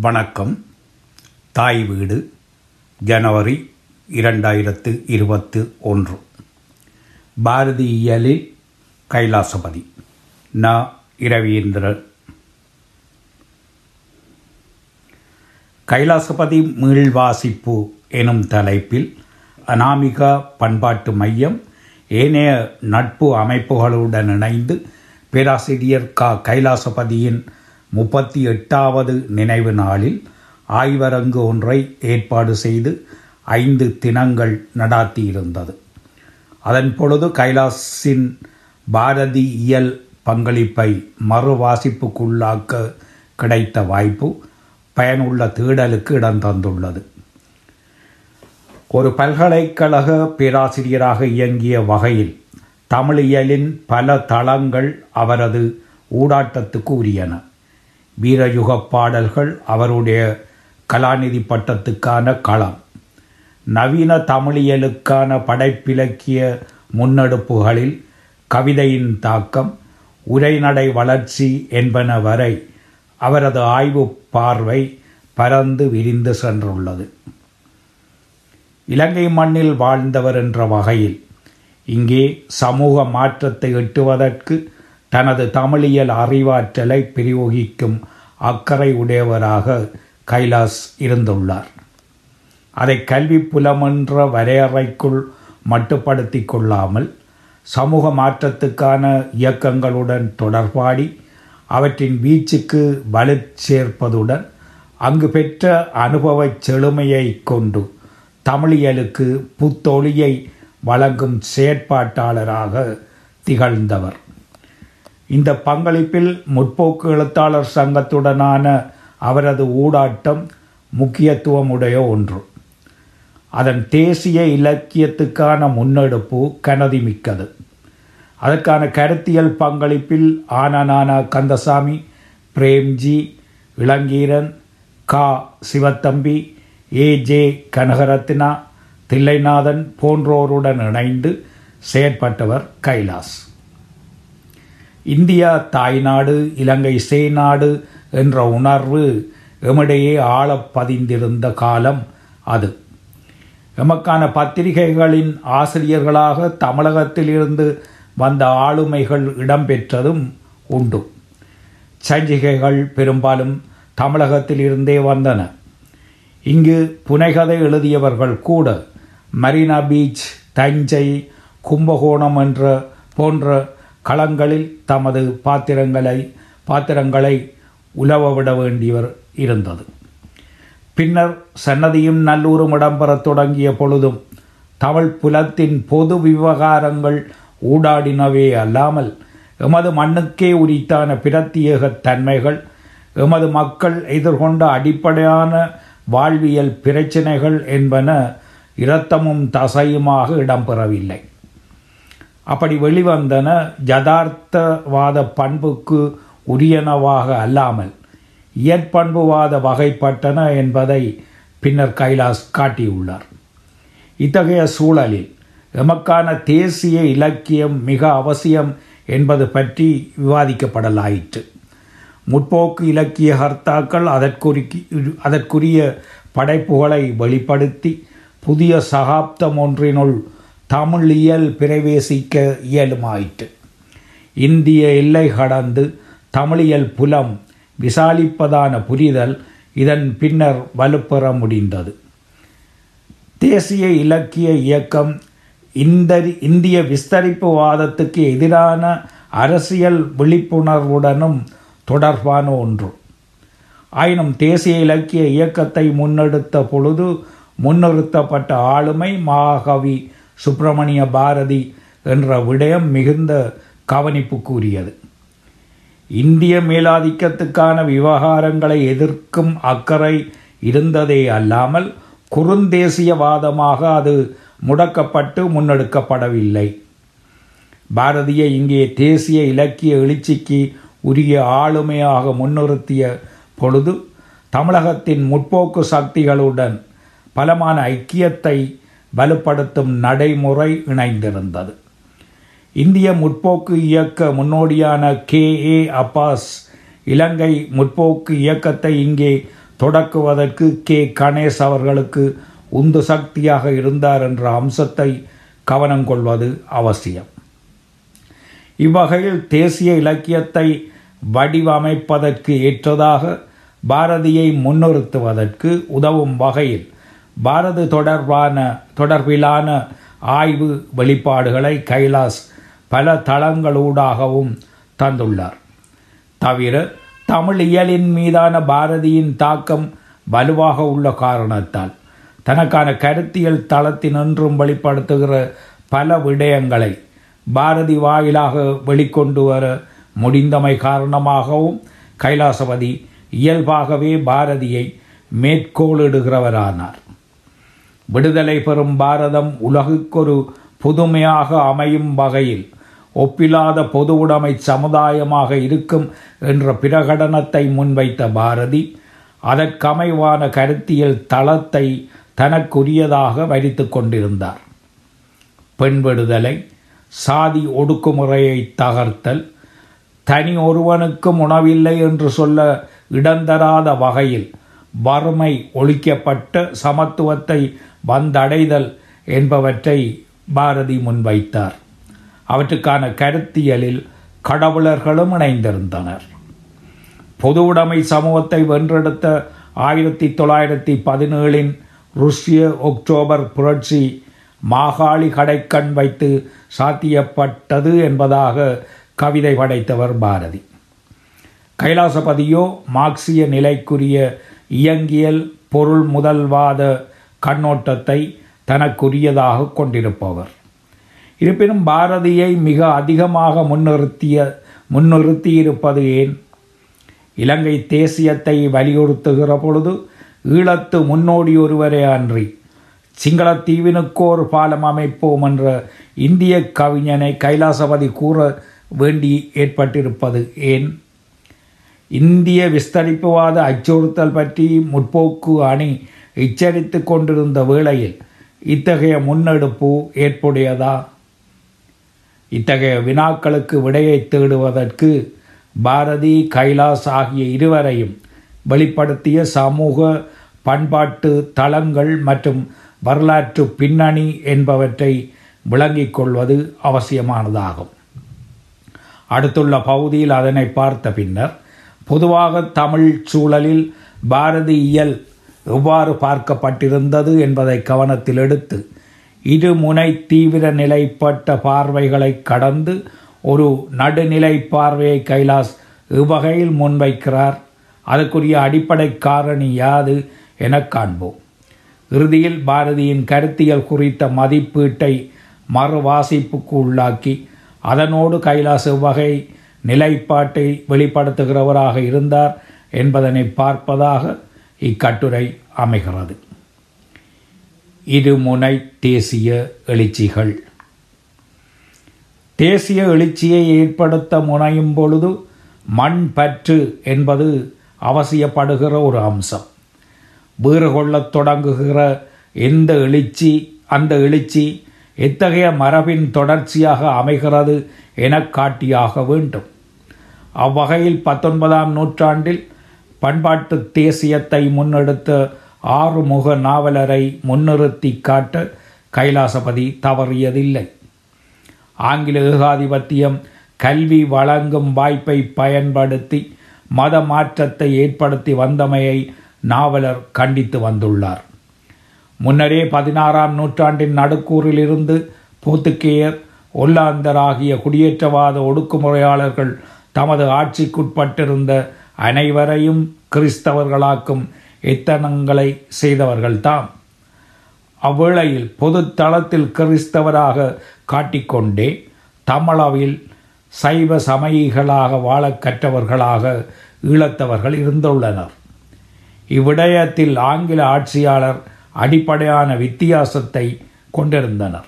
வணக்கம். தாய் வீடு ஜனவரி இரண்டாயிரத்து இருபத்து ஒன்று. பாரதியியலில் கைலாசபதி ந. இரவீந்திரன். கைலாசபதி மீள்வாசிப்பு எனும் தலைப்பில் அனாமிகா பண்பாட்டு மையம் ஏனைய நட்பு அமைப்புகளுடன் இணைந்து பேராசிரியர் க. கைலாசபதியின் முப்பத்தி எட்டாவது நினைவு நாளில் ஆய்வரங்கு ஒன்றை ஏற்பாடு செய்து ஐந்து தினங்கள் நடாத்தியிருந்தது. அதன் பொழுது கைலாஸின் பாரதியியல் பங்களிப்பை மறுவாசிப்புக்குள்ளாக்க கிடைத்த வாய்ப்பு பயனுள்ள தேடலுக்கு இடம் தந்துள்ளது. ஒரு பல்கலைக்கழக பேராசிரியராக இயங்கிய வகையில் தமிழியலின் பல தளங்கள் அவரது ஊடாட்டத்துக்கு உரியன. வீரயுகப் பாடல்கள் அவருடைய கலாநிதி பட்டத்துக்கான களம். நவீன தமிழியலுக்கான படைப்பிலக்கிய முன்னெடுப்புகளில் கவிதையின் தாக்கம் உரைநடை வளர்ச்சி என்பன வரை அவரது ஆய்வு பார்வை பரந்து விரிந்து சென்றுள்ளது. இலங்கை மண்ணில் வாழ்ந்தவர் என்ற வகையில் இங்கே சமூக மாற்றத்தை எட்டுவதற்கு தனது தமிழியல் அறிவாற்றலை பிரயோகிக்கும் அக்கறை உடையவராக கைலாஸ் இருந்துள்ளார். அதை கல்வி புலமென்ற வரையறைக்குள் மட்டுப்படுத்தி கொள்ளாமல் சமூக மாற்றத்துக்கான இயக்கங்களுடன் தொடர்பாடி அவற்றின் வீச்சுக்கு வலு சேர்ப்பதுடன் அங்கு பெற்ற அனுபவச் செழுமையை கொண்டு தமிழியலுக்கு புத்தொழியை வழங்கும் செயற்பாட்டாளராக திகழ்ந்தவர். இந்த பங்களிப்பில் முற்போக்கு எழுத்தாளர் சங்கத்துடனான அவரது ஊடாட்டம் முக்கியத்துவமுடைய ஒன்று. அதன் தேசிய இலக்கியத்துக்கான முன்னெடுப்பு கனதிமிக்கது. அதற்கான கருத்தியல் பங்களிப்பில் ஆனானானா கந்தசாமி பிரேம்ஜி இளங்கீரன் கா. சிவத்தம்பி ஏ. ஜே. கனகரத்னா தில்லைநாதன் போன்றோருடன் இணைந்து செயற்பட்டவர் கைலாஸ். இந்தியா தாய்நாடு இலங்கை சேநாடு என்ற உணர்வு எமிடையே ஆழப் பதிந்திருந்த காலம் அது. எமக்கான பத்திரிகைகளின் ஆசிரியர்களாக தமிழகத்திலிருந்து வந்த ஆளுமைகள் இடம்பெற்றதும் உண்டு. சஞ்சிகைகள் பெரும்பாலும் தமிழகத்திலிருந்தே வந்தன. இங்கு புனைகதை எழுதியவர்கள் கூட மரீனா பீச் தஞ்சை கும்பகோணம் என்ற போன்ற களங்களில் தமது பாத்திரங்களை பாத்திரங்களை உலவ விட வேண்டியவர் இருந்தது. பின்னர் சன்னதியும் நல்லூரும் இடம்பெறத் தொடங்கிய பொழுதும் தமிழ் புலத்தின் பொது விவகாரங்கள் ஊடாடினவே அல்லாமல் எமது மண்ணுக்கே உரித்தான பிரத்யேக தன்மைகள் எமது மக்கள் எதிர்கொண்ட அடிப்படையான வாழ்வியல் பிரச்சினைகள் என்பன இரத்தமும் தசையுமாக இடம்பெறவில்லை. அப்படி வெளிவந்தன ஜதார்த்தவாத பண்புக்கு உரியனவாக அல்லாமல் இயற்பண்புவாத வகைப்பட்டன என்பதை பின்னர் கைலாஸ் காட்டியுள்ளார். இத்தகைய சூழலில் எமக்கான தேசிய இலக்கியம் மிக அவசியம் என்பது பற்றி விவாதிக்கப்படலாயிற்று. முற்போக்கு இலக்கிய கர்த்தாக்கள் அதற்குறி அதற்குரிய படைப்புகளை வெளிப்படுத்தி புதிய சகாப்தம் ஒன்றினுள் தமிழியல் பிரவேசிக்க இயலுமாயிற்று. இந்திய எல்லை கடந்து தமிழியல் புலம் விசாலிப்பதான புரிதல் இதன் பின்னர் வலுப்பெற முடிந்தது. தேசிய இலக்கிய இயக்கம் இந்த இந்திய விஸ்தரிப்பு வாதத்துக்கு எதிரான அரசியல் விழிப்புணர்வுடனும் தொடர்பான ஒன்று. ஆயினும் தேசிய இலக்கிய இயக்கத்தை முன்னெடுத்த பொழுது முன்னிறுத்தப்பட்ட ஆளுமை மாகவி சுப்பிரமணிய பாரதி என்ற விடயம் மிகுந்த கவனிப்புக்குரியது. இந்திய மேலாதிக்கத்துக்கான விவகாரங்களை எதிர்க்கும் அக்கறை இருந்ததே அல்லாமல் குறுந்தேசியவாதமாக அது முடக்கப்பட்டு முன்னெடுக்கப்படவில்லை. பாரதிய இங்கே தேசிய இலக்கிய எழுச்சிக்கு உரிய ஆளுமையாக முன்னிறுத்திய பொழுது தமிழகத்தின் முற்போக்கு சக்திகளுடன் பலமான ஐக்கியத்தை வலுப்படுத்தும் நடைமுறை இணைந்திருந்தது. இந்திய முற்போக்கு இயக்க முன்னோடியான கே. ஏ. அப்பாஸ் இலங்கை முற்போக்கு இயக்கத்தை இங்கே தொடக்குவதற்கு கே. கணேஷ் அவர்களுக்கு உந்து சக்தியாக இருந்தார் என்ற அம்சத்தை கவனம் கொள்வது அவசியம். இவ்வகையில் தேசிய இலக்கியத்தை வடிவமைப்பதற்கு ஏற்றதாக பாரதியை முன்னிறுத்துவதற்கு உதவும் வகையில் பாரது தொடர்பான தொடர்பிலான ஆய்வு வெளிப்பாடுகளை கைலாஸ் பல தளங்களூடாகவும் தந்துள்ளார். தவிர தமிழ் இயலின் மீதான பாரதியின் தாக்கம் வலுவாக உள்ள காரணத்தால் தனக்கான கருத்தியல் தளத்தினின்றும் வெளிப்படுத்துகிற பல விடயங்களை பாரதி வாயிலாக வெளிக்கொண்டு வர முடிந்தமை காரணமாகவும் கைலாசபதி இயல்பாகவே பாரதியை மேற்கோளிடுகிறவரானார். விடுதலை பெறும் பாரதம் உலகுக்கொரு புதுமையாக அமையும் வகையில் ஒப்பில்லாத பொதுவுடைமை சமுதாயமாக இருக்கும் என்ற பிரகடனத்தை முன்வைத்த பாரதி அதற்கமைவான கருத்தியல் தளத்தை தனக்குரியதாக வரித்து கொண்டிருந்தார். பெண் விடுதலை சாதி ஒடுக்குமுறையை தகர்த்தல் தனி ஒருவனுக்கும் உணவில்லை என்று சொல்ல இடந்தராத வகையில் வறுமை ஒழிக்கப்பட்ட சமத்துவத்தை வந்தடைதல் என்பவற்றை பாரதி முன்வைத்தார். அவற்றுக்கான கருத்தியலில் கடவுளர்களும் இணைந்திருந்தனர். பொது உடைமை சமூகத்தை வென்றெடுத்த ஆயிரத்தி தொள்ளாயிரத்தி பதினேழின் ருஷ்ய ஒக்டோபர் புரட்சி மாகாளி கடைக்கண் வைத்து சாத்தியப்பட்டது என்பதாக கவிதை படைத்தவர் பாரதி. கைலாசபதியோ மார்க்சிய நிலைக்குரிய இயங்கியல் பொருள் முதல்வாத கண்ணோட்டத்தை தனக்குரியதாக கொண்டிருப்பவர். இருப்பினும் பாரதியை மிக அதிகமாக முன்னிறுத்திய முன்னிறுத்தியிருப்பது ஏன்? இலங்கை தேசியத்தை வலியுறுத்துகிற பொழுது ஈழத்து முன்னோடி ஒருவரே அன்றி சிங்களத்தீவினுக்கோர் பாலம் அமைப்போம் என்ற இந்திய கவிஞனை கைலாசபதி கூற வேண்டி ஏற்பட்டிருப்பது ஏன்? இந்திய விஸ்தரிப்புவாத அச்சுறுத்தல் பற்றி முற்போக்கு அணி எச்சரித்து கொண்டிருந்த வேளையில் இத்தகைய முன்னெடுப்பு ஏற்புடையதா? இத்தகைய வினாக்களுக்கு விடையை தேடுவதற்கு பாரதி கைலாஸ் ஆகிய இருவரையும் வெளிப்படுத்திய சமூக பண்பாட்டு தளங்கள் மற்றும் வரலாற்று பின்னணி என்பவற்றை விளங்கிக் கொள்வது அவசியமானதாகும். அடுத்துள்ள பகுதியில் அதனை பார்த்த பின்னர் பொதுவாக தமிழ் சூழலில் பாரதி இயல் எவ்வாறு பார்க்கப்பட்டிருந்தது என்பதை கவனத்தில் எடுத்து இருமுனை தீவிர நிலைப்பட்ட பார்வைகளை கடந்து ஒரு நடுநிலை பார்வையை கைலாஸ் இவ்வகையில் முன்வைக்கிறார்? அதற்குரிய அடிப்படை காரணி யாது என காண்போம். இறுதியில் பாரதியின் கருத்தியல் குறித்த மதிப்பீட்டை மறுவாசிப்புக்கு உள்ளாக்கி அதனோடு கைலாஸ் இவ்வகை நிலைப்பாட்டை வெளிப்படுத்துகிறவராக இருந்தார் என்பதனை பார்ப்பதாக இக்கட்டுரை அமைகிறது. இருமுனை தேசிய எழுச்சிகள். தேசிய எழுச்சியை ஏற்படுத்த முனையும் பொழுது மண் பற்று என்பது அவசியப்படுகிற ஒரு அம்சம். வீறு கொள்ளத் தொடங்குகிற எந்த எழுச்சி அந்த எழுச்சி எத்தகைய மரபின் தொடர்ச்சியாக அமைகிறது என காட்டியாக வேண்டும். அவ்வகையில் பத்தொன்பதாம் நூற்றாண்டில் பண்பாட்டு தேசியத்தை முன்னெடுத்த ஆறுமுக நாவலரை முன்னிறுத்தி காட்ட கைலாசபதி தவறியதில்லை. ஆங்கில ஏகாதிபத்தியம் கல்வி வழங்கும் வாய்ப்பை பயன்படுத்தி மத மாற்றத்தை ஏற்படுத்தி வந்தமையை நாவலர் கண்டித்து வந்துள்ளார். முன்னரே பதினாறாம் நூற்றாண்டின் நடுக்கூறிலிருந்து போத்துக்கேயர் ஒல்லாந்தர் ஆகிய குடியேற்றவாத ஒடுக்குமுறையாளர்கள் தமது ஆட்சிக்குட்பட்டிருந்த அனைவரையும் கிறிஸ்தவர்களாக்கும் எத்தனங்களை செய்தவர்கள்தாம். அவ்வேளையில் பொது தளத்தில் கிறிஸ்தவராக காட்டிக்கொண்டே தமிழவில் சைவ சமயிகளாக வாழக் கற்றவர்களாக ஈழத்தவர்கள் இருந்துள்ளனர். இவ்விடயத்தில் ஆங்கில ஆட்சியாளர் அடிப்படையான வித்தியாசத்தை கொண்டிருந்தனர்.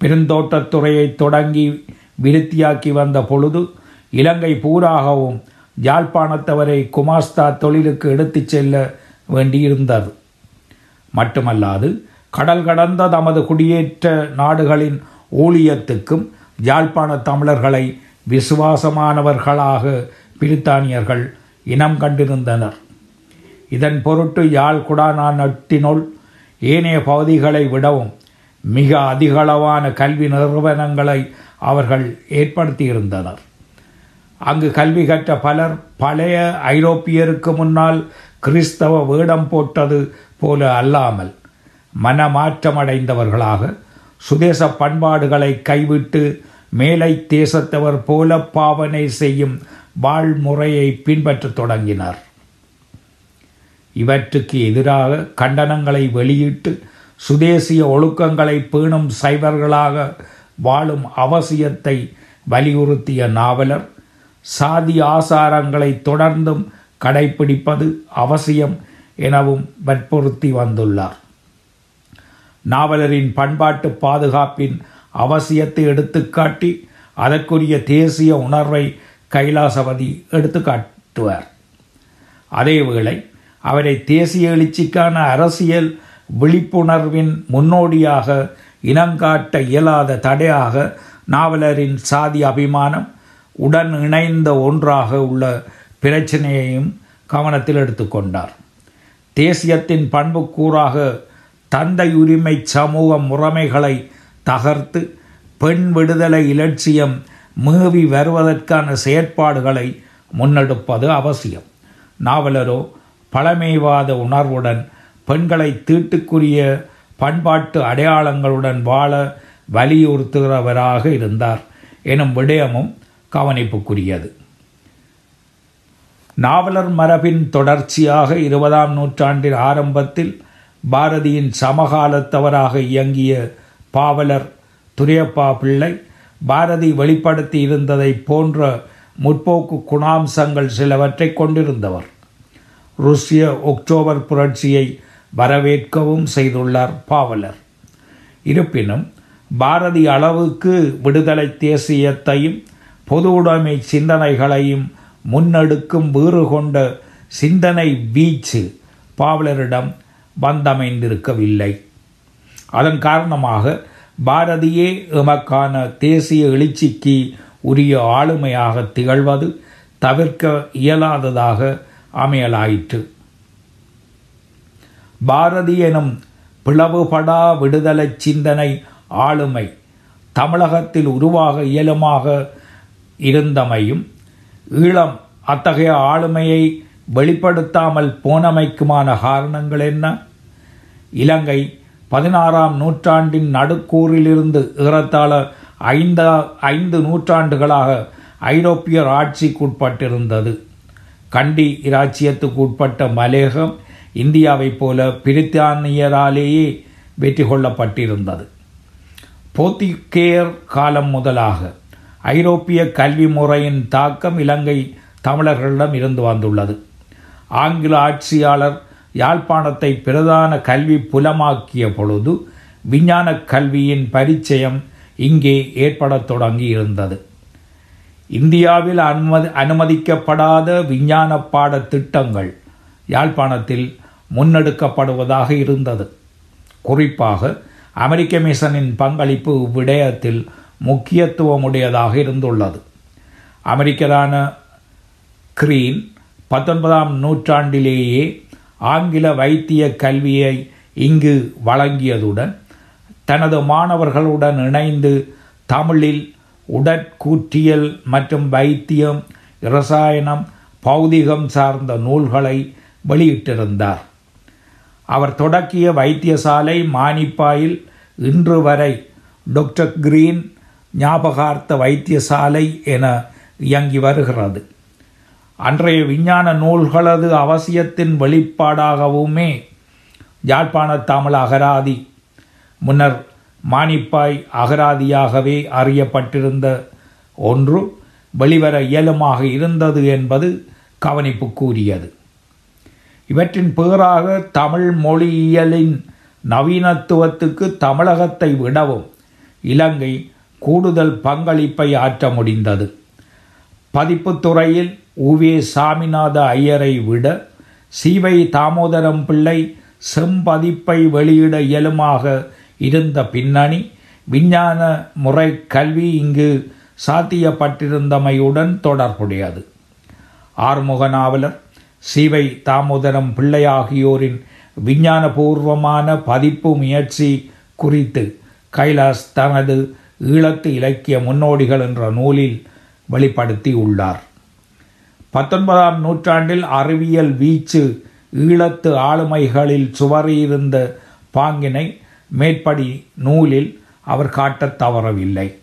பெருந்தோட்டத்துறையை தொடங்கி விருத்தியாக்கி வந்த பொழுது இலங்கை பூராகவும் யாழ்ப்பாணத்தவரை குமாஸ்தா தொழிலுக்கு எடுத்துச் செல்ல வேண்டியிருந்தது. மட்டுமல்லாது கடல் கடந்த தமது குடியேற்ற நாடுகளின் ஊழியத்துக்கும் யாழ்ப்பாண தமிழர்களை விசுவாசமானவர்களாக பிரித்தானியர்கள் இனம் கண்டிருந்தனர். இதன் பொருட்டு யாழ் குடாநாட்டினுள் ஏனைய பகுதிகளை விடவும் மிக அதிகளவான கல்வி நிறுவனங்களை அவர்கள் ஏற்படுத்தியிருந்தனர். அங்கு கல்வி கற்ற பலர் பழைய ஐரோப்பியருக்கு முன்னால் கிறிஸ்தவ வேடம் போட்டது போல அல்லாமல் மனமாற்றமடைந்தவர்களாக சுதேச பண்பாடுகளை கைவிட்டு மேலை தேசத்தவர் போல பாவனை செய்யும் வாழ்முறையை பின்பற்றத் தொடங்கினார். இவற்றுக்கு எதிராக கண்டனங்களை வெளியிட்டு சுதேசிய ஒழுக்கங்களை பேணும் சைவர்களாக வாழும் அவசியத்தை வலியுறுத்திய நாவலர் சாதி ஆசாரங்களை தொடர்ந்தும் கடைபிடிப்பது அவசியம் எனவும் வற்புறுத்தி வந்துள்ளார். நாவலரின் பண்பாட்டு பாதுகாப்பின் அவசியத்தை எடுத்துக்காட்டி அதற்குரிய தேசிய உணர்வை கைலாசவதி எடுத்துக்காட்டுவார். அதேவேளை அவரை தேசிய எழுச்சிக்கான அரசியல் விழிப்புணர்வின் முன்னோடியாக இனங்காட்ட இயலாத தடையாக நாவலரின் சாதி அபிமானம் உடன் இணைந்த ஒன்றாக உள்ள பிரச்சனையையும் கவனத்தில் எடுத்துக்கொண்டார் தேசியத்தின் பண்புக்கூறாக தந்தை உரிமை சமூக முறைமைகளை தகர்த்து பெண் விடுதலை இலட்சியம் மீவி வருவதற்கான செயற்பாடுகளை முன்னெடுப்பது அவசியம். நாவலரோ பழமைவாத உணர்வுடன் பெண்களை தீட்டுக்குரிய பண்பாட்டு அடையாளங்களுடன் வாழ வலியுறுத்துகிறவராக இருந்தார் எனும் விடயமும் கவனிப்புக்குரியது. நாவலர் மரபின் தொடர்ச்சியாக இருபதாம் நூற்றாண்டின் ஆரம்பத்தில் பாரதியின் சமகாலத்தவராக இயங்கிய பாவலர் துரியப்பா பிள்ளை பாரதி வெளிப்படுத்தி இருந்ததை போன்ற முற்போக்கு குணாம்சங்கள் சிலவற்றை கொண்டிருந்தவர். ருஷ்ய ஒக்டோபர் புரட்சியை வரவேற்கவும் செய்துள்ளார் பாவலர். இருப்பினும் பாரதி அளவுக்கு விடுதலை தேசியத்தையும் பொது உடைமை சிந்தனைகளையும் முன்னெடுக்கும் வீறு கொண்ட சிந்தனை வீச்சு பாவலரிடம் வந்தமைந்திருக்கவில்லை. அதன் காரணமாக பாரதியே எமக்கான தேசிய எழுச்சிக்கு உரிய ஆளுமையாக திகழ்வது தவிர்க்க இயலாததாக அமையலாயிற்று பாரதி எனும் பிளவுபடா விடுதலை சிந்தனை ஆளுமை தமிழகத்தில் உருவாக இயலுமாக இருந்தமையும் ஈழம் அத்தகைய ஆளுமையை வெளிப்படுத்தாமல் போனமைக்குமான காரணங்கள் என்ன? இலங்கை பதினாறாம் நூற்றாண்டின் நடுக்கூறிலிருந்து ஏறத்தாழ ஐந்தா ஐந்து நூற்றாண்டுகளாக ஐரோப்பியர் ஆட்சிக்குட்பட்டிருந்தது. கண்டி இராச்சியத்துக்கு உட்பட்ட மலேகம் இந்தியாவைப் போல பிரித்தானியராலேயே வெற்றி கொள்ளப்பட்டிருந்தது. போர்த்துகேயர் காலம் முதலாக ஐரோப்பிய கல்வி முறையின் தாக்கம் இலங்கை தமிழர்களிடம் இருந்து வந்துள்ளது. ஆங்கில ஆட்சியாளர் யாழ்ப்பாணத்தை பிரதான கல்வி புலமாக்கிய பொழுது விஞ்ஞான கல்வியின் பரிச்சயம் இங்கே ஏற்படத் தொடங்கி இருந்தது இந்தியாவில் அனுமதி அனுமதிக்கப்படாத விஞ்ஞான பாட திட்டங்கள் யாழ்ப்பாணத்தில் முன்னெடுக்கப்படுவதாக இருந்தது. குறிப்பாக அமெரிக்க மிஷனின் பங்களிப்பு இவ்விடயத்தில் முக்கியத்துவமுடையதாக இருந்துள்ளது. அமெரிக்கரான கிரீன் பத்தொன்பதாம் நூற்றாண்டிலேயே ஆங்கில வைத்திய கல்வியை இங்கு வழங்கியதுடன் தனது மாணவர்களுடன் இணைந்து தமிழில் உடற்கூற்றியல் மற்றும் வைத்தியம் இரசாயனம் பௌதிகம் சார்ந்த நூல்களை வெளியிட்டிருந்தார். அவர் தொடக்கிய வைத்தியசாலை மானிப்பாயில் இன்று வரை டாக்டர் கிரீன் ஞாபகார்த்த வைத்தியசாலை என இயங்கி வருகிறது. அன்றைய விஞ்ஞான நூல்களது அவசியத்தின் வெளிப்பாடாகவுமே யாழ்ப்பாண தமிழ் அகராதி முன்னர் மானிப்பாய் அகராதியாகவே அறியப்பட்டிருந்த ஒன்று வெளிவர இயலுமாக இருந்தது என்பது கவனிப்புக்குரியது. இவற்றின் பேராக தமிழ் மொழியியலின் நவீனத்துவத்துக்கு தமிழகத்தை விடவும் இலங்கை கூடுதல் பங்களிப்பை ஆற்ற முடிந்தது. பதிப்புத்துறையில் உவே சாமிநாத ஐயரை விட சீவை தாமோதரம் பிள்ளை செம்பதிப்பை வெளியிட இயலுமாக இருந்த பின்னணி விஞ்ஞான முறை கல்வி இங்கு சாத்தியப்பட்டிருந்தமையுடன் தொடர்புடையது. ஆறுமுக நாவலர் சிவை தாமோதரம் பிள்ளை ஆகியோரின் விஞ்ஞானபூர்வமான பதிப்பு முயற்சி குறித்து கைலாஸ் தனது ஈழத்து இலக்கிய முன்னோடிகள் என்ற நூலில் வெளிப்படுத்தி உள்ளார் பத்தொன்பதாம் நூற்றாண்டில் அறிவியல் வீச்சு ஈழத்து ஆளுமைகளில் சுவறியிருந்த பாங்கினை மேற்படி நூலில் அவர் காட்டத் தவறவில்லை.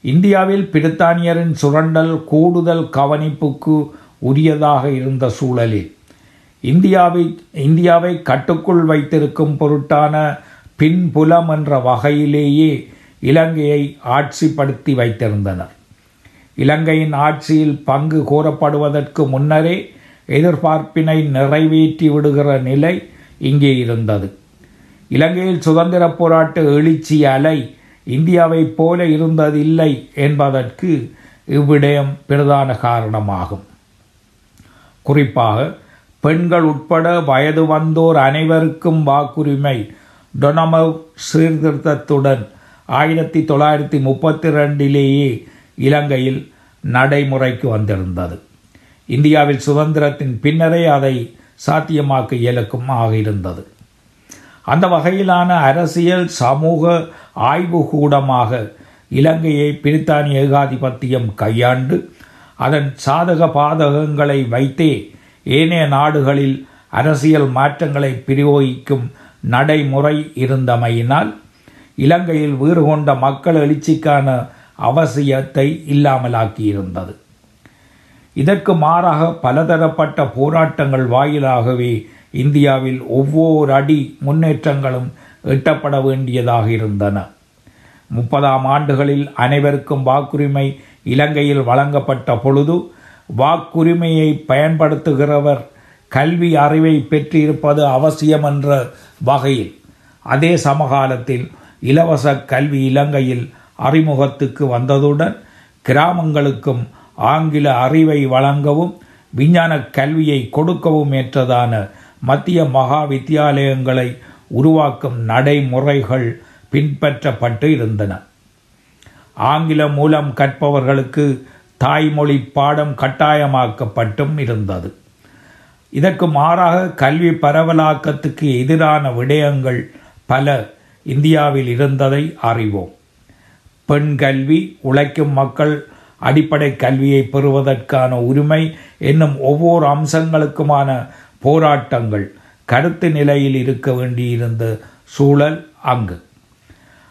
இந்தியாவில் பிரித்தானியரின் சுரண்டல் கூடுதல் கவனிப்புக்கு உரியதாக இருந்த சூழலில் இந்தியாவை இந்தியாவை கட்டுக்குள் வைத்திருக்கும் பொருட்டான பின்புலம் என்ற வகையிலேயே இலங்கையை ஆட்சிப்படுத்தி வைத்திருந்தனர். இலங்கையின் ஆட்சியில் பங்கு கோரப்படுவதற்கு முன்னரே எதிர்பார்ப்பினை நிறைவேற்றி விடுகிற நிலை இங்கே இருந்தது. இலங்கையில் சுதந்திர போராட்ட எழுச்சி அலை இந்தியாவைப் போல இருந்ததில்லை என்பதற்கு இவ்விடயம் பிரதான காரணமாகும். குறிப்பாக பெண்கள் உட்பட வயது வந்தோர் அனைவருக்கும் வாக்குரிமை டொனமவ் சீர்திருத்தத்துடன் ஆயிரத்தி தொள்ளாயிரத்தி முப்பத்தி ரெண்டிலேயே இலங்கையில் நடைமுறைக்கு வந்திருந்தது. இந்தியாவில் சுதந்திரத்தின் பின்னரே அதை சாத்தியமாக்க இயலுக்கும் ஆகியிருந்தது அந்த வகையிலான அரசியல் சமூக ஆய்வுகூடமாக இலங்கையை பிரித்தானிய ஏகாதிபத்தியம் கையாண்டு அதன் சாதக பாதகங்களை வைத்தே ஏனைய நாடுகளில் அரசியல் மாற்றங்களை பிரயோகிக்கும் நடைமுறை இருந்தமையினால் இலங்கையில் வீறு கொண்ட மக்கள் எழுச்சிக்கான அவசியத்தை இல்லாமலாக்கியிருந்தது. இதற்கு மாறாக பலதரப்பட்ட போராட்டங்கள் வாயிலாகவே இந்தியாவில் ஒவ்வொரு அடி முன்னேற்றங்களும் எட்டப்பட வேண்டியதாக இருந்தன. முப்பதாம் ஆண்டுகளில் அனைவருக்கும் வாக்குரிமை இலங்கையில் வழங்கப்பட்ட பொழுது வாக்குரிமையை பயன்படுத்துகிறவர் கல்வி அறிவை பெற்றிருப்பது அவசியம் என்ற வகையில் அதே சமகாலத்தில் இலவச கல்வி இலங்கையில் அறிமுகத்துக்கு வந்ததுடன் கிராமங்களுக்கும் ஆங்கில அறிவை வழங்கவும் விஞ்ஞான கல்வியை கொடுக்கவும் ஏற்றதான மத்திய மகா வித்தியாலயங்களை உருவாக்கும் நடைமுறைகள் பின்பற்றப்பட்டு இருந்தன. ஆங்கிலம் மூலம் கற்பவர்களுக்கு தாய்மொழி பாடம் கட்டாயமாக்கப்பட்டும் இருந்தது. இதற்கு மாறாக கல்வி பரவலாக்கத்துக்கு எதிரான விடயங்கள் பல இந்தியாவில் இருந்ததை அறிவோம். பெண் கல்வி உழைக்கும் மக்கள் அடிப்படை கல்வியை பெறுவதற்கான உரிமை என்னும் ஒவ்வொரு அம்சங்களுக்குமான போராட்டங்கள் கருத்து நிலையில் இருக்க வேண்டியிருந்த சூழல் அங்கு.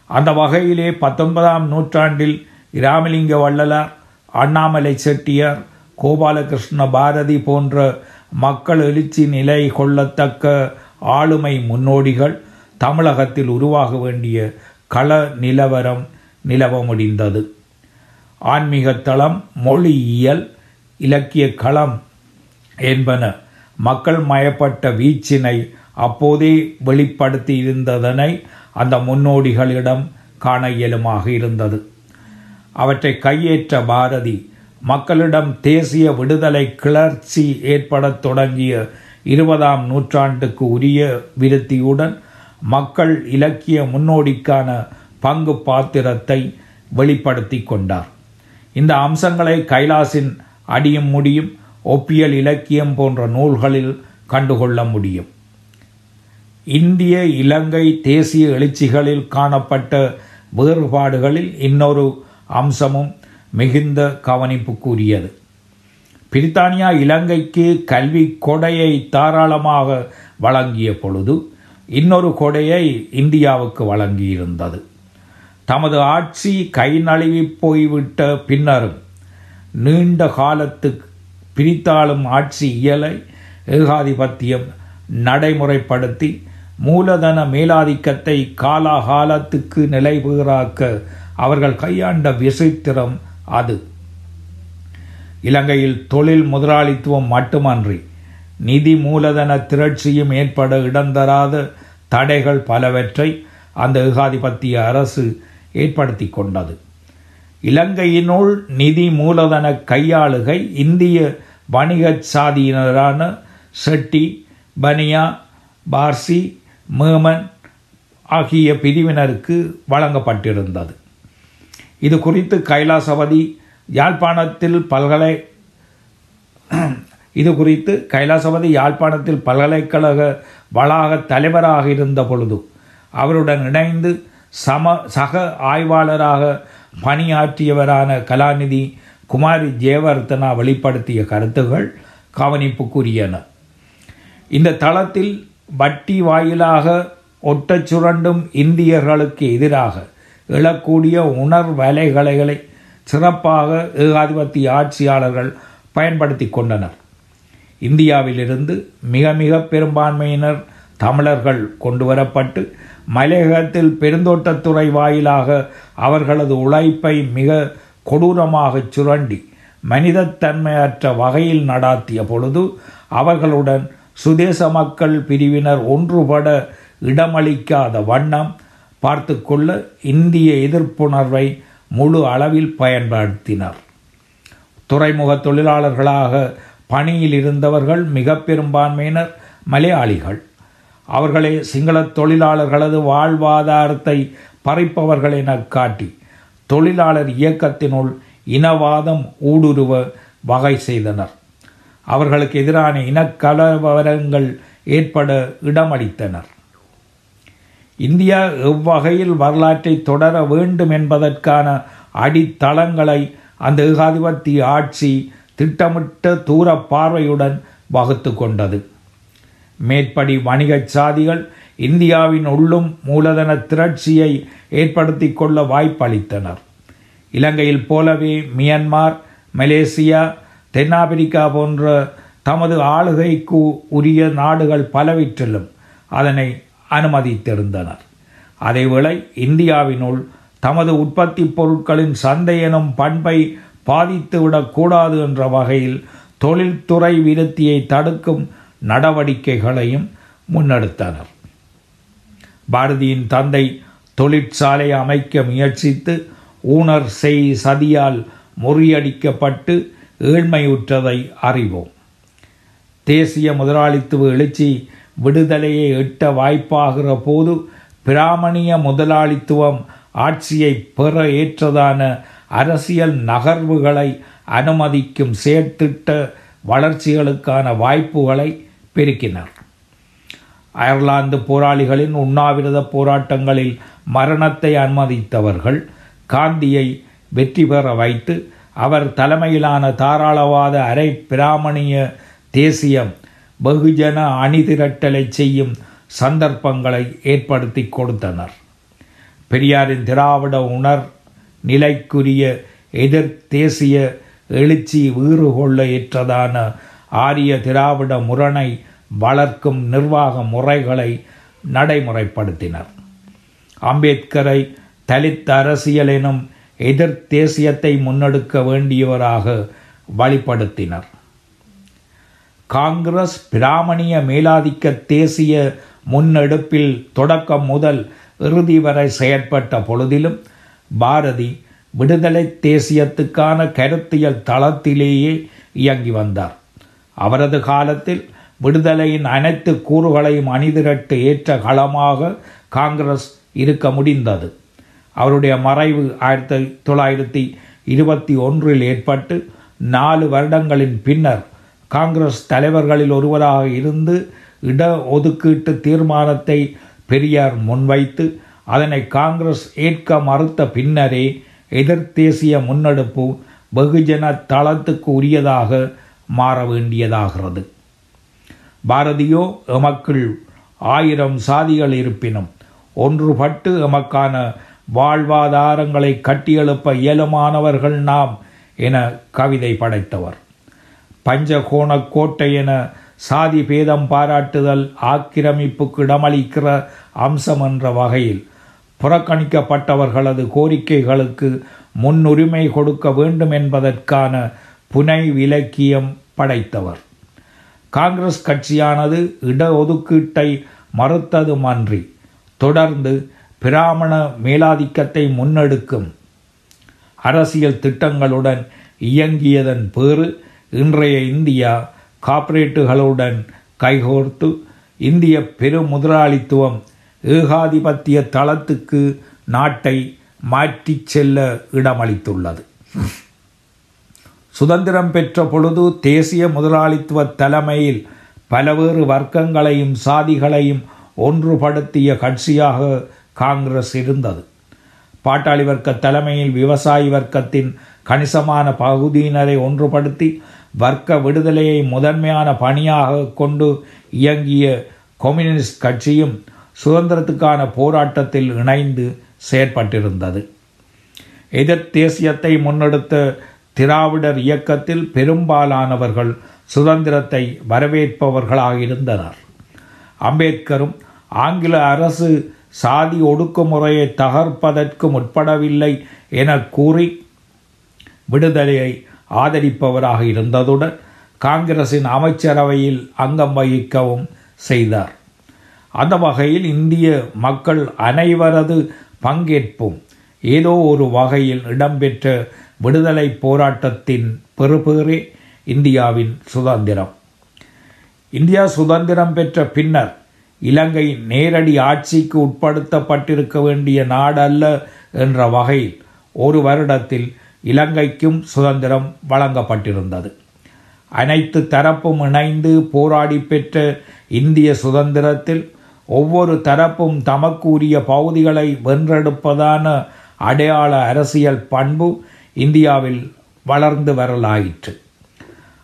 அந்த வகையிலே பத்தொன்பதாம் நூற்றாண்டில் இராமலிங்க வள்ளலார் அண்ணாமலை செட்டியார் கோபாலகிருஷ்ண பாரதி போன்ற மக்கள் எழுச்சி நிலை கொள்ளத்தக்க ஆளுமை முன்னோடிகள் தமிழகத்தில் உருவாக வேண்டிய கள நிலவரம் நிலவ முடிந்தது ஆன்மீக தளம் மொழியியல் இலக்கிய களம் என்பன. மக்கள் மயப்பட்ட வீச்சினை அப்போதே வெளிப்படுத்தி இருந்ததனை அந்த முன்னோடிகளிடம் காண இயலுமாக இருந்தது. அவற்றை கையேற்ற பாரதி மக்களிடம் தேசிய விடுதலை கிளர்ச்சி ஏற்படத் தொடங்கிய இருபதாம் நூற்றாண்டுக்கு உரிய விருத்தியுடன் மக்கள் இலக்கிய முன்னோடிக்கான பங்கு பாத்திரத்தை வெளிப்படுத்தி கொண்டார். இந்த அம்சங்களை கைலாசின் அடியும் முடியும் ஒப்பியல் இலக்கியம் போன்ற நூல்களில் கண்டுகொள்ள முடியும். இந்திய இலங்கை தேசிய எழுச்சிகளில் காணப்பட்ட வேறுபாடுகளில் இன்னொரு அம்சமும் மிகுந்த கவனிப்புக்குரியது. பிரித்தானியா இலங்கைக்கு கல்வி கொடையை தாராளமாக வழங்கிய பொழுது இன்னொரு கொடையை இந்தியாவுக்கு வழங்கியிருந்தது. தமது ஆட்சி கை நழுவி போய்விட்ட பின்னரும் நீண்ட காலத்துக்கு பிரித்தாளும் ஆட்சி இயலை ஏகாதிபத்தியம் நடைமுறைப்படுத்தி மூலதன மேலாதிக்கத்தை காலாகாலத்துக்கு நிலைபெறாக்க அவர்கள் கையாண்ட விசித்திரம் அது. இலங்கையில் தொழில் முதலாளித்துவம் மட்டுமன்றி நிதி மூலதன திரட்சியும் ஏற்பட இடந்தராத தடைகள் பலவற்றை அந்த ஏகாதிபத்திய அரசு ஏற்படுத்தி கொண்டது. இலங்கையினுள் நிதி மூலதன கையாளுகை இந்திய வணிகச் சாதியினரான செட்டி பனியா பார்சி மேமன் ஆகிய பிரிவினருக்கு வழங்கப்பட்டிருந்தது. இது குறித்து கைலாசபதி யாழ்ப்பாணத்தில் பல்கலை இது குறித்து கைலாசபதி யாழ்ப்பாணத்தில் பல்கலைக்கழக வளாக தலைவராக இருந்த பொழுது அவருடன் இணைந்து சம சக ஆய்வாளராக பணியாற்றியவரான கலாநிதி குமாரி ஜெயவர்த்தனா வெளிப்படுத்திய கருத்துகள் கவனிப்புக்குரியன. இந்த தளத்தில் வட்டி வாயிலாக ஒட்டச் சுரண்டும் இந்தியர்களுக்கு எதிராக எழக்கூடிய உணர்வலைகளை சிறப்பாக ஏகாதிபத்திய ஆட்சியாளர்கள் பயன்படுத்தி கொண்டனர். இந்தியாவிலிருந்து மிக மிக பெரும்பான்மையினர் தமிழர்கள் கொண்டு வரப்பட்டு மலையகத்தில் பெருந்தோட்டத்துறை வாயிலாக அவர்களது உழைப்பை மிக கொடூரமாக சுரண்டி மனிதத்தன்மையற்ற வகையில் நடாத்திய பொழுது அவர்களுடன் சுதேச மக்கள் பிரிவினர் ஒன்றுபட இடமளிக்காத வண்ணம் பார்த்து கொள்ள இந்திய எதிர்ப்புணர்வை முழு அளவில் பயன்படுத்தினர். துறைமுக தொழிலாளர்களாக பணியில் இருந்தவர்கள் மிக பெரும்பான்மையினர் மலையாளிகள். அவர்களே சிங்கள தொழிலாளர்களது வாழ்வாதாரத்தை பறிப்பவர்கள் என காட்டி தொழிலாளர் இயக்கத்தினுள் இனவாதம் ஊடுருவ வகை செய்தனர். அவர்களுக்கு எதிரான இனக்கலவரங்கள் ஏற்பட இடமளித்தனர். இந்தியா எவ்வகையில் வரலாற்றை தொடர வேண்டும் என்பதற்கான அடித்தளங்களை அந்த ஏகாதிபத்திய ஆட்சி திட்டமிட்ட தூர பார்வையுடன் வகுத்து கொண்டது. மேற்படி வணிகச் சாதிகள் இந்தியாவின் உள்ளும் மூலதன திரட்சியை ஏற்படுத்தி கொள்ள வாய்ப்பளித்தனர். இலங்கையில் போலவே மியன்மார் மலேசியா தென்னாப்பிரிக்கா போன்ற தமது ஆளுகைக்கு உரிய நாடுகள் பலவற்றிலும் அதனை அனுமதித்திருந்தனர். அதேவேளை இந்தியாவினுள் தமது உற்பத்தி பொருட்களின் சந்தை எனும் பண்பை பாதித்துவிடக்கூடாது என்ற வகையில் தொழில்துறை விருத்தியை தடுக்கும் நடவடிக்கைகளையும் முன்னெடுத்தனர். பாரதியின் தந்தை தொழிற்சாலை அமைக்க முயற்சித்து ஊனர் செய் சதியால் முறியடிக்கப்பட்டு ஏழ்மையுற்றதை அறிவோம். தேசிய முதலாளித்துவ எழுச்சி விடுதலையை எட்ட வாய்ப்பாகிற போது பிராமணிய முதலாளித்துவம் ஆட்சியை பெற ஏற்றதான அரசியல் நகர்வுகளை அனுமதிக்கும் செயற்திட்ட வளர்ச்சிகளுக்கான வாய்ப்புகளை பெருக்கினர். அயர்லாந்து போராளிகளின் உண்ணாவிரத போராட்டங்களில் மரணத்தை அனுமதித்தவர்கள் காந்தியை வெற்றி பெற வைத்து அவர் தலைமையிலான தாராளவாத அரை பிராமணிய தேசியம் வெகுஜன அணிதிரட்டலை செய்யும் சந்தர்ப்பங்களை ஏற்படுத்தி கொடுத்தனர். பெரியாரின் திராவிட உணர் நிலைக்குரிய எதிர் தேசிய எழுச்சி வீறுகொள்ள ஏற்றதான ஆரிய திராவிட முரணை வளர்க்கும் நிர்வாக முறைகளை நடைமுறைப்படுத்தினர். அம்பேத்கரை தலித் அரசியல் எனும் எதிர் தேசியத்தை முன்னெடுக்க வேண்டியவராக வழிப்படுத்தினர் காங்கிரஸ் பிராமணிய மேலாதிக்க தேசிய முன்னெடுப்பில் தொடக்கம் முதல் இறுதி வரை செயற்பட்ட பொழுதிலும் பாரதி விடுதலை தேசியத்துக்கான கருத்தியல் தளத்திலேயே இயங்கி வந்தார். அவரது காலத்தில் விடுதலையின் அனைத்து கூறுகளையும் அணிதிரட்டு ஏற்ற களமாக காங்கிரஸ் இருக்க முடிந்தது. அவருடைய மறைவு ஆயிரத்தி தொள்ளாயிரத்தி இருபத்தி ஒன்றில் ஏற்பட்டு நாலு வருடங்களின் பின்னர் காங்கிரஸ் தலைவர்களில் ஒருவராக இருந்து இட ஒதுக்கீட்டு தீர்மானத்தை பெரியார் முன்வைத்து அதனை காங்கிரஸ் ஏற்க மறுத்த பின்னரே எதிர்தேசிய முன்னெடுப்பு வெகுஜன தளத்துக்கு உரியதாக மாற வேண்டியதாகிறது. பாரதியோ எமக்குள் ஆயிரம் சாதிகள் இருப்பினும் ஒன்றுபட்டு எமக்கான வாழ்வாதாரங்களை கட்டியெழுப்ப இயலுமானவர்கள் நாம் என கவிதை படைத்தவர். பஞ்சகோண கோட்டை என சாதி பேதம் பாராட்டுதல் ஆக்கிரமிப்புக்கு இடமளிக்கிற அம்சம் என்ற வகையில் புறக்கணிக்கப்பட்டவர்களது கோரிக்கைகளுக்கு முன்னுரிமை கொடுக்க வேண்டும் என்பதற்கான புனைவிலக்கியம் படைத்தவர். காங்கிரஸ் கட்சியானது இடஒதுக்கீட்டை மறுத்ததுமன்றி தொடர்ந்து பிராமண மேலாதிக்கத்தை முன்னெடுக்கும் அரசியல் திட்டங்களுடன் இயங்கியதன் பேறு இன்றைய இந்தியா கார்ப்பரேட்டுகளுடன் கைகோர்த்து இந்திய பெருமுதலாளித்துவம் ஏகாதிபத்திய தளத்துக்கு நாட்டை மாற்றிச் செல்ல இடமளித்துள்ளது. சுதந்திரம் பெற்ற பொழுது தேசிய முதலாளித்துவ தலைமையில் பலவேறு வர்க்கங்களையும் சாதிகளையும் ஒன்றுபடுத்திய கட்சியாக காங்கிரஸ் இருந்தது. பாட்டாளி வர்க்க தலைமையில் விவசாயி வர்க்கத்தின் கணிசமான பகுதியினரை ஒன்றுபடுத்தி வர்க்க விடுதலையை முதன்மையான பணியாக கொண்டு இயங்கிய கம்யூனிஸ்ட் கட்சியும் சுதந்திரத்துக்கான போராட்டத்தில் இணைந்து செயற்பட்டிருந்தது. எதிர் தேசியத்தை முன்னெடுத்த திராவிடர் இயக்கத்தில் பெரும்பாலானவர்கள் சுதந்திரத்தை வரவேற்பவர்களாக இருந்தனர் அம்பேத்கரும் ஆங்கில அரசு சாதி ஒடுக்குமுறையை தகர்ப்பதற்கு முற்படவில்லை என கூறி விடுதலையை ஆதரிப்பவராக இருந்ததுடன் காங்கிரசின் அமைச்சரவையில் அங்கம் வகிக்கவும் செய்தார். அந்த வகையில் இந்திய மக்கள் அனைவரது பங்கேற்பும் ஏதோ ஒரு வகையில் இடம்பெற்ற விடுதலை போராட்டத்தின் பெறுபேறே இந்தியாவின் சுதந்திரம். இந்தியா சுதந்திரம் பெற்ற பின்னர் இலங்கை நேரடி ஆட்சிக்கு உட்படுத்தப்பட்டிருக்க வேண்டிய நாடல்ல என்ற வகையில் ஒரு வருடத்தில் இலங்கைக்கும் சுதந்திரம் வழங்கப்பட்டிருந்தது. அனைத்து தரப்பும் இணைந்து போராடி பெற்ற இந்திய சுதந்திரத்தில் ஒவ்வொரு தரப்பும் தமக்கு உரிய பகுதிகளை வென்றெடுப்பதான அடையாள அரசியல் பண்பு இந்தியாவில் வளர்ந்து வரலாயிற்று.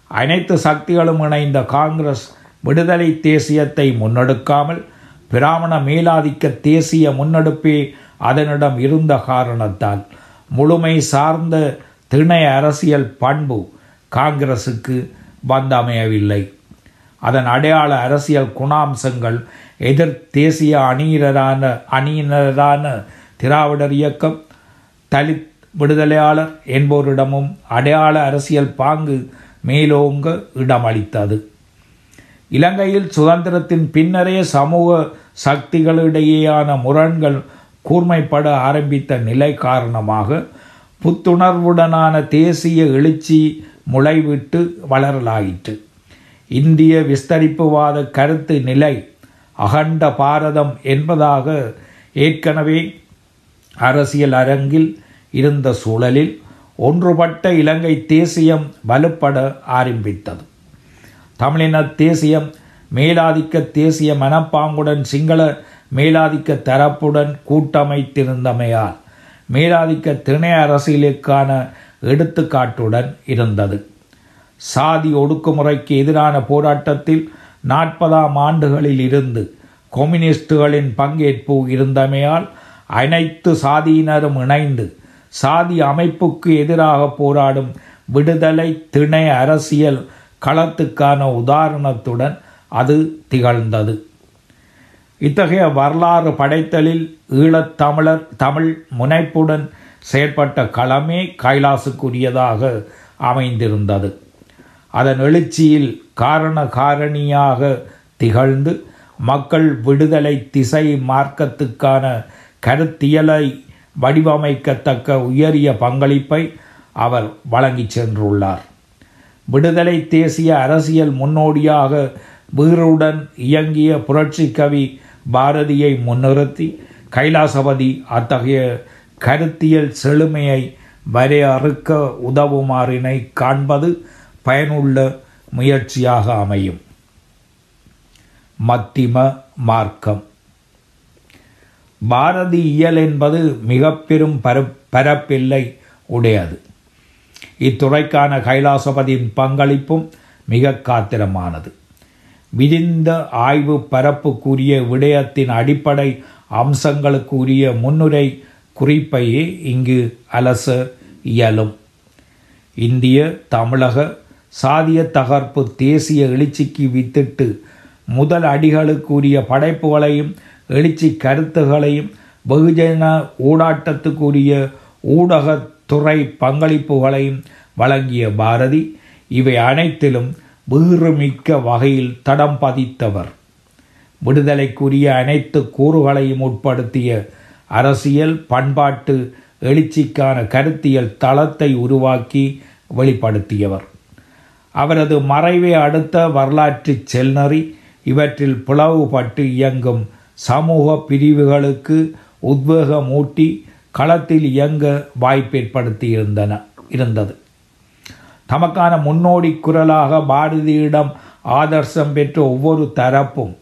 அனைத்து சக்திகளும் இணைந்த காங்கிரஸ் விடுதலை தேசியத்தை முன்னெடுக்காமல் பிராமண மேலாதிக்க தேசிய முன்னெடுப்பே அதனிடம் இருந்த காரணத்தால் முழுமை சார்ந்த திணை அரசியல் பண்பு காங்கிரசுக்கு வந்தமையவில்லை. அதன் அடையாள அரசியல் குணாம்சங்கள் எதிர் தேசிய அணியினரான அணியினரான திராவிடர் இயக்கம் தலித் விடுதலையாளர் என்போரிடமும் அடையாள அரசியல் பாங்கு மேலோங்க இடமளித்தது. இலங்கையில் சுதந்திரத்தின் பின்னரே சமூக சக்திகளிடையேயான முரண்கள் கூர்மைப்பட ஆரம்பித்த நிலை காரணமாக புத்துணர்வுடனான தேசிய எழுச்சி முளைவிட்டு வளரலாயிற்று. இந்திய விஸ்தரிப்புவாத கருத்து நிலை அகண்ட பாரதம் என்பதாக ஏற்கனவே அரசியல் அரங்கில் இருந்த சூழலில் ஒன்றுபட்ட இலங்கை தேசியம் வலுப்பட ஆரம்பித்தது. தமிழின தேசியம் மேலாதிக்க தேசிய மனப்பாங்குடன் சிங்கள மேலாதிக்க தரப்புடன் கூட்டமைத்திருந்தமையால் மேலாதிக்க திணை அரசியலுக்கான எடுத்துக்காட்டுடன் இருந்தது. சாதி ஒடுக்குமுறைக்கு எதிரான போராட்டத்தில் நாற்பதாம் ஆண்டுகளில் இருந்து கம்யூனிஸ்டுகளின் பங்கேற்பு இருந்தமையால் அனைத்து சாதியினரும் இணைந்து சாதி அமைப்புக்கு எதிராக போராடும் விடுதலை திணை அரசியல் களத்துக்கான உதாரணத்துடன் அது திகழ்ந்தது. இத்தகைய வரலாறு படைத்தலில் ஈழத்தமிழர் தமிழ் முனைப்புடன் செயற்பட்ட களமே கைலாசுக்குரியதாக அமைந்திருந்தது. அதன் எழுச்சியில் காரண காரணியாக திகழ்ந்து மக்கள் விடுதலை திசை மார்க்கத்துக்கான கருத்தியலை வடிவமைக்கத்தக்க உயரிய பங்களிப்பை அவர் வழங்கிச் சென்றுள்ளார். விடுதலை தேசிய அரசியல் முன்னோடியாக வீருடன் இயங்கிய புரட்சி கவி பாரதியை முன்னிறுத்தி கைலாசபதி அத்தகைய கருத்தியல் செழுமையை வரையறுக்க உதவுமாறினை காண்பது பயனுள்ள முயற்சியாக அமையும். மத்திம மார்க்கம். பாரதி இயல் என்பது மிக பெரும் பர பரப்பில்லை உடையது. இத்துறைக்கான கைலாசபதியின் பங்களிப்பும் மிக காத்திரமானது. விரிந்த ஆய்வு பரப்புக்குரிய விடயத்தின் அடிப்படை அம்சங்களுக்குரிய முன்னுரை குறிப்பையே இங்கு அலச இயலும். இந்திய தமிழக சாதிய தகர்ப்பு தேசிய எழுச்சிக்கு வித்திட்டு முதல் அடிகளுக்குரிய படைப்புகளையும் எழுச்சி கருத்துகளையும் வெகுஜன ஊடாட்டத்துக்குரிய ஊடகத்துறை பங்களிப்புகளையும் வழங்கிய பாரதி இவை அனைத்திலும் வீறுமிக்க வகையில் தடம் பதித்தவர். விடுதலைக்குரிய அனைத்து கூறுகளையும் உட்படுத்திய அரசியல் பண்பாட்டு எழுச்சிக்கான கருத்தியல் தளத்தை உருவாக்கி வெளிப்படுத்தியவர். அவரது மறைவை அடுத்த வரலாற்று செல்நறி இவற்றில் பிளவுபட்டு இயங்கும் சமூக பிரிவுகளுக்கு உத்வேகமூட்டி களத்தில் இயங்க வாய்ப்பேற்படுத்தி இருந்தன இருந்தது. தமக்கான முன்னோடி குரலாக பாரதியிடம் ஆதர்சம் பெற்ற ஒவ்வொரு தரப்பும்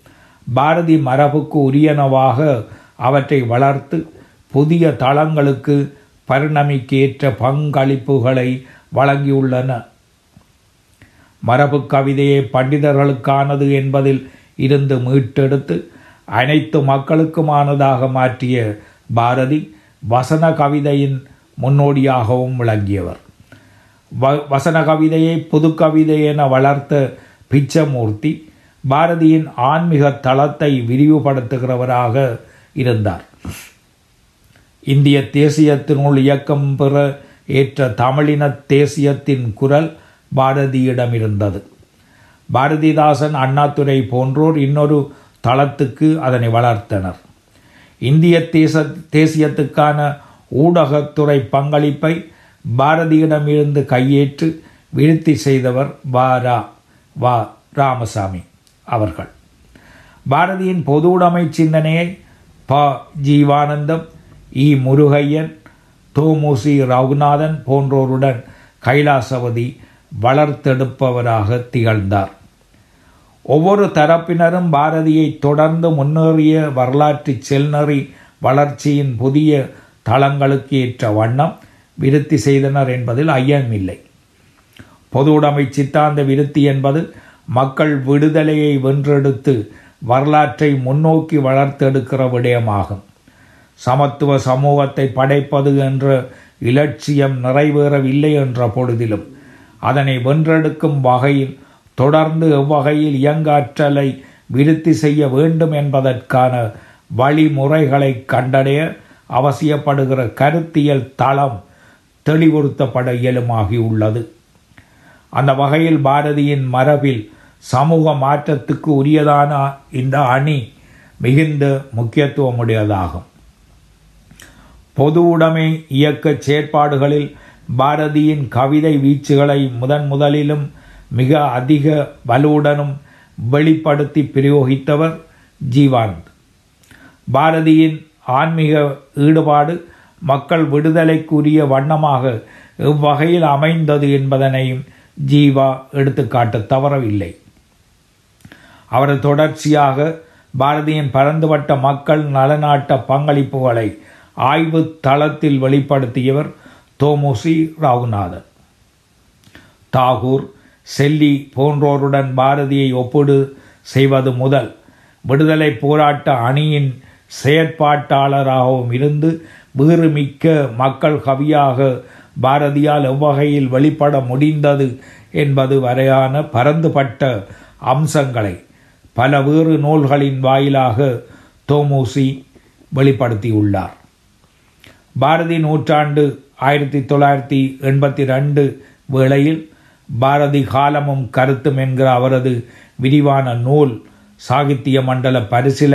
பாரதி மரபுக்கு உரியனவாக அவற்றை வளர்த்து புதிய தளங்களுக்கு பரிணமிக்கேற்ற பங்களிப்புகளை வழங்கியுள்ளன. மரபு கவிதையை பண்டிதர்களுக்கானது என்பதில் இருந்து மீட்டெடுத்து அனைத்து மக்களுக்குமானதாக மாற்றிய பாரதி வசன கவிதையின் முன்னோடியாகவும் விளங்கியவர். வ வசன கவிதையை புது கவிதை என வளர்த்த பிச்சமூர்த்தி பாரதியின் ஆன்மீக தளத்தை விரிவுபடுத்துகிறவராக இருந்தார். இந்திய தேசியத்தினுள் இயக்கம் பெற ஏற்ற தமிழின தேசியத்தின் குரல் பாரதியிடம் இருந்தது பாரதிதாசன் அண்ணாதுரை போன்றோர் இன்னொரு தளத்துக்கு அதனை வளர்த்தனர். இந்திய தேச தேசியத்துக்கான ஊடகத்துறை பங்களிப்பை பாரதியிடமிருந்து கையேற்று விருத்தி செய்தவர் வாரா வா ராமசாமி அவர்கள். பாரதியின் பொதுவுடைமை சிந்தனையை ப. ஜீவானந்தம் இ. முருகையன் தோமுசி ரகுநாதன் போன்றோருடன் கைலாசவதி வளர்த்தெடுப்பவராக திகழ்ந்தார். ஒவ்வொரு தரப்பினரும் பாரதியை தொடர்ந்து முன்னேறிய வரலாற்று செல்நறி வளர்ச்சியின் புதிய தளங்களுக்கு ஏற்ற வண்ணம் விருத்தி செய்தனர் என்பதில் ஐயமில்லை. பொதுவுடைமை சித்தாந்த விருத்தி என்பது மக்கள் விடுதலையை வென்றெடுத்து வரலாற்றை முன்னோக்கி வளர்த்தெடுக்கிற விடயமாகும். சமத்துவ சமூகத்தை படைப்பது என்ற இலட்சியம் நிறைவேறவில்லை என்ற பொழுதிலும் அதனை வென்றெடுக்கும் வகையில் தொடர்ந்து எவ்வகையில் இயங்காற்றலை விருத்தி செய்ய வேண்டும் என்பதற்கான வழிமுறைகளை கண்டடைய அவசியப்படுகிற கருத்தியல் தளம் தெளிவுறுத்தப்பட இயலுமாகியுள்ளது. அந்த வகையில் பாரதியின் மரபில் சமூக மாற்றத்துக்கு உரியதான இந்த அணி மிகுந்த முக்கியத்துவமுடையதாகும். பொது உடைமை இயக்க செயற்பாடுகளில் பாரதியின் கவிதை வீச்சுகளை முதன் முதலிலும் மிக அதிக வலுவுடனும் வெளிப்படுத்தி பிரயோகித்தவர் ஜீவானந்த். பாரதியின் ஆன்மீக ஈடுபாடு மக்கள் விடுதலைக்குரிய வண்ணமாக எவ்வகையில் அமைந்தது என்பதனையும் ஜீவா எடுத்துக்காட்ட தவறவில்லை. அவர் தொடர்ச்சியாக பாரதியின் பரந்துபட்ட மக்கள் நலநாட்ட பங்களிப்புகளை ஆய்வு தளத்தில் வெளிப்படுத்தியவர் தோமுசி ராகுநாதன் தாகூர் செல்லி போன்றோருடன் பாரதியை ஒப்பிடு செய்வது முதல். விடுதலை போராட்ட அணியின் செயற்பாட்டாளராகவும் இருந்து வீறுமிக்க மக்கள் கவியாக பாரதியால் எவ்வகையில் வெளிப்பட முடிந்தது என்பது வரையான பரந்துபட்ட அம்சங்களை பல வேறு நூல்களின் வாயிலாக தோமூசி வெளிப்படுத்தியுள்ளார். பாரதி நூற்றாண்டு ஆயிரத்தி தொள்ளாயிரத்தி எண்பத்தி ரெண்டு வேளையில் பாரதி காலமும் கருத்தும் என்கிற அவரது விரிவான நூல் சாகித்ய மண்டல பரிசில